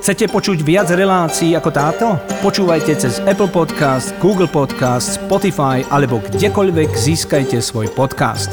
Chcete počuť viac relácií ako táto? Počúvajte cez Apple Podcast, Google Podcast, Spotify alebo kdekoľvek získajte svoj podcast.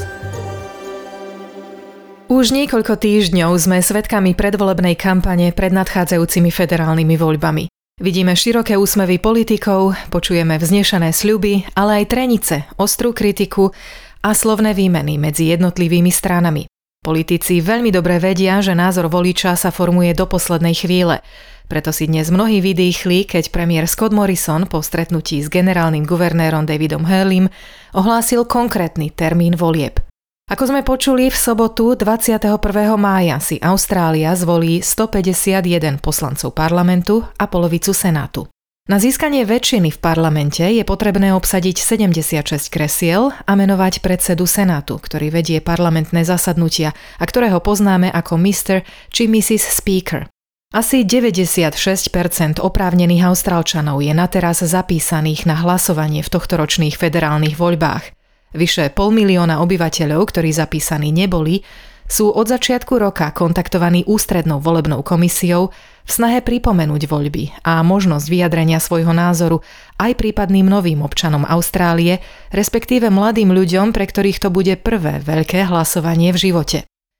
Už niekoľko týždňov sme svedkami predvolebnej kampane pred nadchádzajúcimi federálnymi voľbami. Vidíme široké úsmevy politikov, počujeme vznešené sľuby, ale aj trenice, ostrú kritiku a slovné výmeny medzi jednotlivými stranami. Politici veľmi dobre vedia, že názor voliča sa formuje do poslednej chvíle. Preto si dnes mnohí vydýchli, keď premiér Scott Morrison po stretnutí s generálnym guvernérom Davidom Hurlim ohlásil konkrétny termín volieb. Ako sme počuli, v sobotu 21. mája si Austrália zvolí 151 poslancov parlamentu a polovicu senátu. Na získanie väčšiny v parlamente je potrebné obsadiť 76 kresiel a menovať predsedu Senátu, ktorý vedie parlamentné zasadnutia a ktorého poznáme ako Mr. či Mrs. Speaker. Asi 96% oprávnených Austrálčanov je na teraz zapísaných na hlasovanie v tohtoročných federálnych voľbách. Vyše pol milióna obyvateľov, ktorí zapísaní neboli, sú od začiatku roka kontaktovaní ústrednou volebnou komisiou v snahe pripomenúť voľby a možnosť vyjadrenia svojho názoru aj prípadným novým občanom Austrálie, respektíve mladým ľuďom, pre ktorých to bude prvé veľké hlasovanie v živote.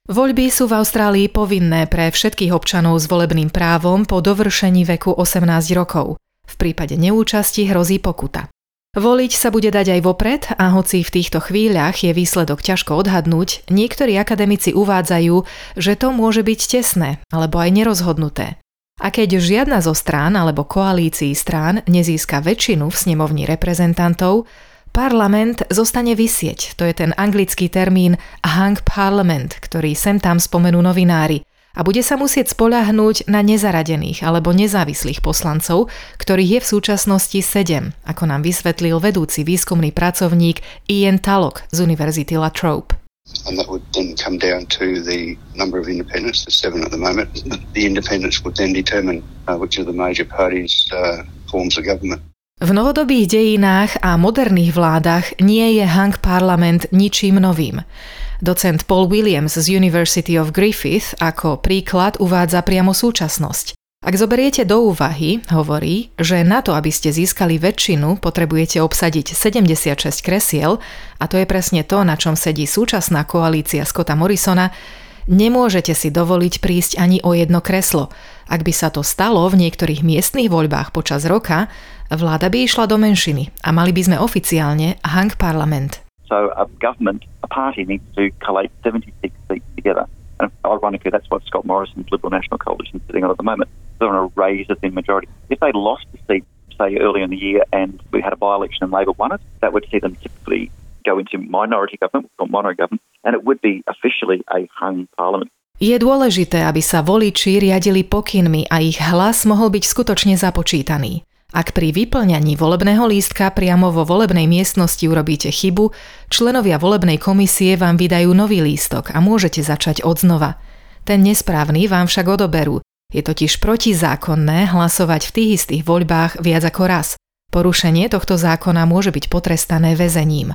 Voľby sú v Austrálii povinné pre všetkých občanov s volebným právom po dovršení veku 18 rokov. V prípade neúčasti hrozí pokuta. Voliť sa bude dať aj vopred a hoci v týchto chvíľach je výsledok ťažko odhadnúť, niektorí akademici uvádzajú, že to môže byť tesné alebo aj nerozhodnuté. A keď žiadna zo strán alebo koalícií strán nezíska väčšinu v snemovni reprezentantov, parlament zostane vysieť. To je ten anglický termín hang parliament, ktorý sem tam spomenú novinári a bude sa musieť spoľahnúť na nezaradených alebo nezávislých poslancov, ktorých je v súčasnosti sedem, ako nám vysvetlil vedúci výskumný pracovník Ian Talok z Univerzity La Trobe. And that would then come down to the number of independents, there's seven at the moment. The independents would then determine uh, which of the major parties uh, forms a government. V novodobých dejinách a moderných vládach nie je hang parlament ničím novým. Docent Paul Williams z University of Griffith ako príklad uvádza priamo súčasnosť. Ak zoberiete do úvahy, hovorí, že na to, aby ste získali väčšinu, potrebujete obsadiť 76 kresiel, a to je presne to, na čom sedí súčasná koalícia Scotta Morrisona, nemôžete si dovoliť prísť ani o jedno kreslo. Ak by sa to stalo v niektorých miestnych voľbách počas roka, vláda by išla do menšiny a mali by sme oficiálne hang parlament. So a government, a party needs to collate 76 seats together. And ironically, that's what Scott Morrison's Liberal National Coalition is sitting on at the moment. They're on a raise thin majority. If they lost the seat, say, early in the year and we had a by-election and Labor won it, that would see them typically go into minority government, or minority government, and it would be officially a hung parliament. Je dôležité, aby sa voliči riadili pokynmi a ich hlas mohol byť skutočne započítaný. Ak pri vyplňaní volebného lístka priamo vo volebnej miestnosti urobíte chybu, členovia volebnej komisie vám vydajú nový lístok a môžete začať od znova. Ten nesprávny vám však odoberú. Je totiž protizákonné hlasovať v tých istých voľbách viac ako raz. Porušenie tohto zákona môže byť potrestané väzením.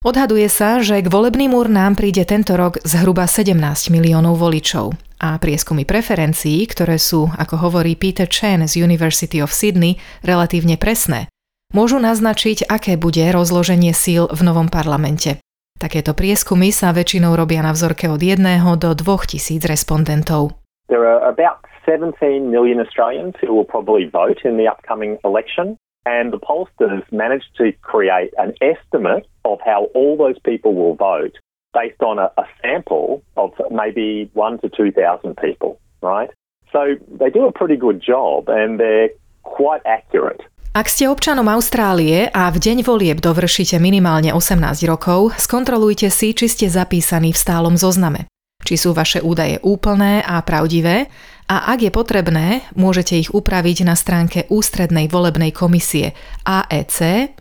Odhaduje sa, že k volebným urnám príde tento rok zhruba 17 miliónov voličov a prieskumy preferencií, ktoré sú, ako hovorí Peter Chen z University of Sydney, relatívne presné, môžu naznačiť, aké bude rozloženie síl v novom parlamente. Takéto prieskumy sa väčšinou robia na vzorke od jedného do dvoch tisíc respondentov. There are about 17 million Australians who will probably vote in the upcoming election. And the pollsters managed to create an estimate of how all those people will vote based on a, a sample of maybe one to 2,000 people, right? So they do a pretty good job and they're quite accurate. Ak ste občanom Austrálie a v deň volieb dovršíte minimálne 18 rokov, skontrolujte si, či ste zapísaní v stálom zozname. Či sú vaše údaje úplné a pravdivé a ak je potrebné, môžete ich upraviť na stránke Ústrednej volebnej komisie aec.gov.au.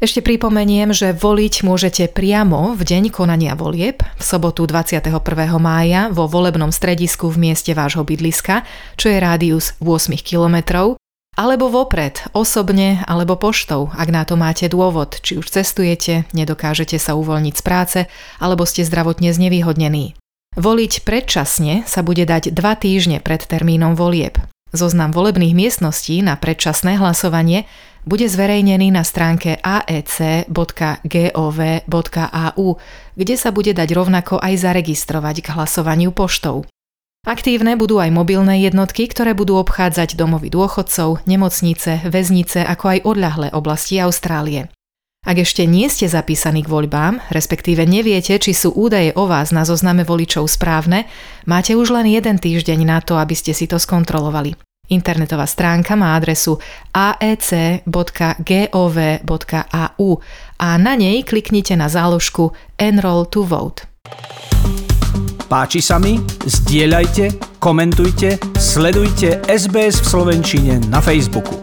Ešte pripomeniem, že voliť môžete priamo v deň konania volieb, v sobotu 21. mája vo volebnom stredisku v mieste vášho bydliska, čo je rádius 8 kilometrov, alebo vopred, osobne alebo poštou, ak na to máte dôvod, či už cestujete, nedokážete sa uvoľniť z práce, alebo ste zdravotne znevýhodnení. Voliť predčasne sa bude dať dva týždne pred termínom volieb. Zoznam volebných miestností na predčasné hlasovanie bude zverejnený na stránke aec.gov.au, kde sa bude dať rovnako aj zaregistrovať k hlasovaniu poštou. Aktívne budú aj mobilné jednotky, ktoré budú obchádzať domovy dôchodcov, nemocnice, väznice, ako aj odľahlé oblasti Austrálie. Ak ešte nie ste zapísaní k voľbám, respektíve neviete, či sú údaje o vás na zozname voličov správne, máte už len jeden týždeň na to, aby ste si to skontrolovali. Internetová stránka má adresu aec.gov.au a na nej kliknite na záložku Enroll to Vote. Páči sa mi? Zdieľajte, komentujte, sledujte SBS v Slovenčine na Facebooku.